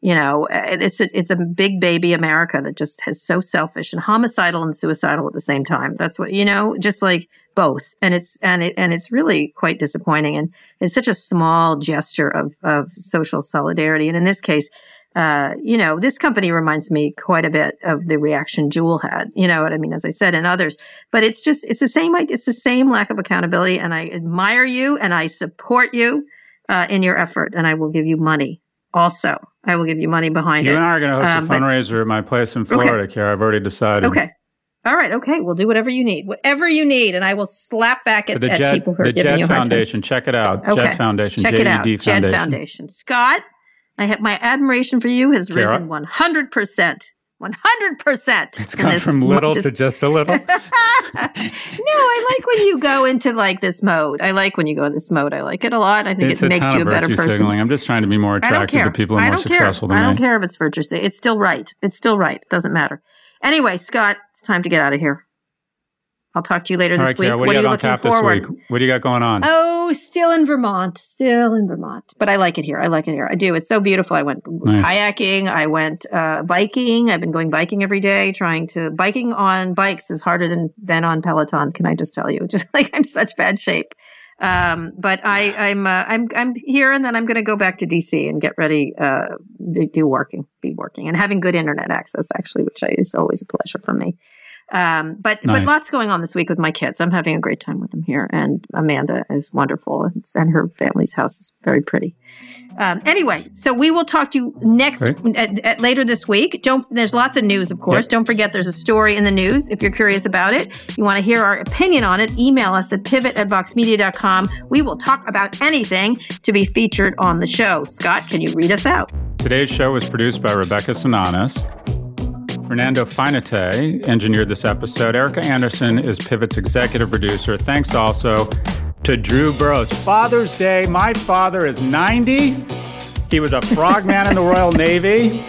you know eh, it's a, it's a big baby america that just has so selfish and homicidal and suicidal at the same time that's what you know just like both and it's and it and it's really quite disappointing and it's such a small gesture of of social solidarity and in this case uh, you know, this company reminds me quite a bit of the reaction Juul had. You know what I mean? As I said, and others, but it's just it's the same. It's the same lack of accountability, and I admire you and I support you uh, in your effort, and I will give you money also. I will give you money behind you it. You and I are going to host um, a fundraiser but, at my place in Florida, okay. Kara. I've already decided. Okay. All right. Okay. We'll do whatever you need. Whatever you need. And I will slap back at, the JED, people who are giving JED you a hard Foundation. Check it out. Okay. JED Foundation. Check J-E-D it out. Foundation. JED Foundation. Scott, I have my admiration for you has Kara? risen 100%. 100%. It's gone from little just, to just a little. <laughs> no, I like when you go into like this mode. I like when you go in this mode. I like it a lot. I think it's it makes you a better person. Signaling. I'm just trying to be more attractive to people and more successful care. than me. I don't care if it's virtue. It's still right. It's still right. It doesn't matter. Anyway, Scott, it's time to get out of here. I'll talk to you later All this right, week. Kara, what, what, do you got on tap forward? this week? What do you got going on? Oh, still in Vermont. Still in Vermont. But I like it here. I like it here. I do. It's so beautiful. I went nice. kayaking. I went uh, biking. I've been going biking every day, trying to biking on bikes is harder than than on Peloton, can I just tell you? <laughs> Just like I'm such bad shape. Um, but I, I'm uh, I'm I'm here, and then I'm going to go back to DC and get ready uh, to do working, be working, and having good internet access actually, which is always a pleasure for me. Um, but Nice. but lots going on this week with my kids. I'm having a great time with them here, and Amanda is wonderful, and, her family's house is very pretty. Um, anyway, so we will talk to you next Great. at, at later this week. Don't there's lots of news, of course. Yep. Don't forget there's a story in the news. If you're curious about it, you want to hear our opinion on it, email us at pivot at voxmedia.com. We will talk about anything to be featured on the show. Scott, can you read us out? Today's show was produced by Rebecca Sananas. Fernando Finite engineered this episode. Erica Anderson is Pivot's executive producer. Thanks also to Drew Burrows. Father's Day. My father is 90. He was a frogman in the Royal Navy.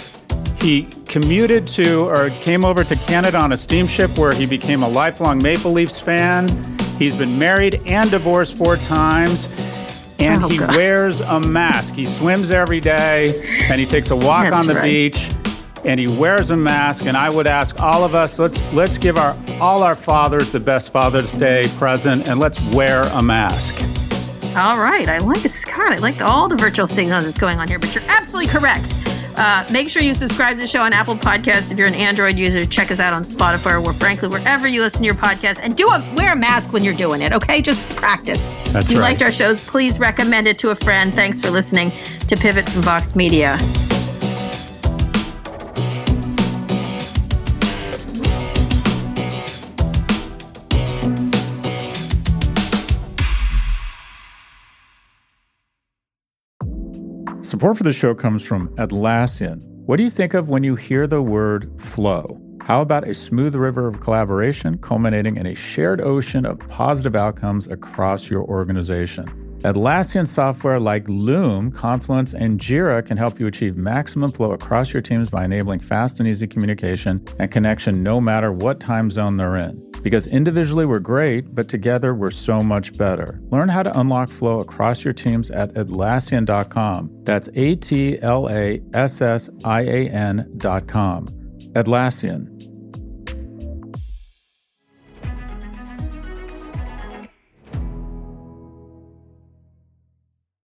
He commuted to or came over to Canada on a steamship where he became a lifelong Maple Leafs fan. He's been married and divorced four times. And Oh, he God. wears a mask. He swims every day and he takes a walk That's on the right. beach and he wears a mask. And I would ask all of us, let's let's give our all our fathers the best Father's Day present and let's wear a mask. All right. I like Scott. I like all the virtual signal that's going on here, but you're absolutely correct. Uh, make sure you subscribe to the show on Apple Podcasts. If you're an Android user, check us out on Spotify or frankly, wherever you listen to your podcast. And do a wear a mask when you're doing it, okay? Just practice. That's if you right. liked our shows, please recommend it to a friend. Thanks for listening to Pivot from Vox Media. Support for the show comes from Atlassian. What do you think of when you hear the word flow? How about a smooth river of collaboration culminating in a shared ocean of positive outcomes across your organization? Atlassian software like Loom, Confluence, and Jira can help you achieve maximum flow across your teams by enabling fast and easy communication and connection no matter what time zone they're in. Because individually we're great, but together we're so much better. Learn how to unlock flow across your teams at Atlassian.com. That's A T L A S S I A N.com. Atlassian.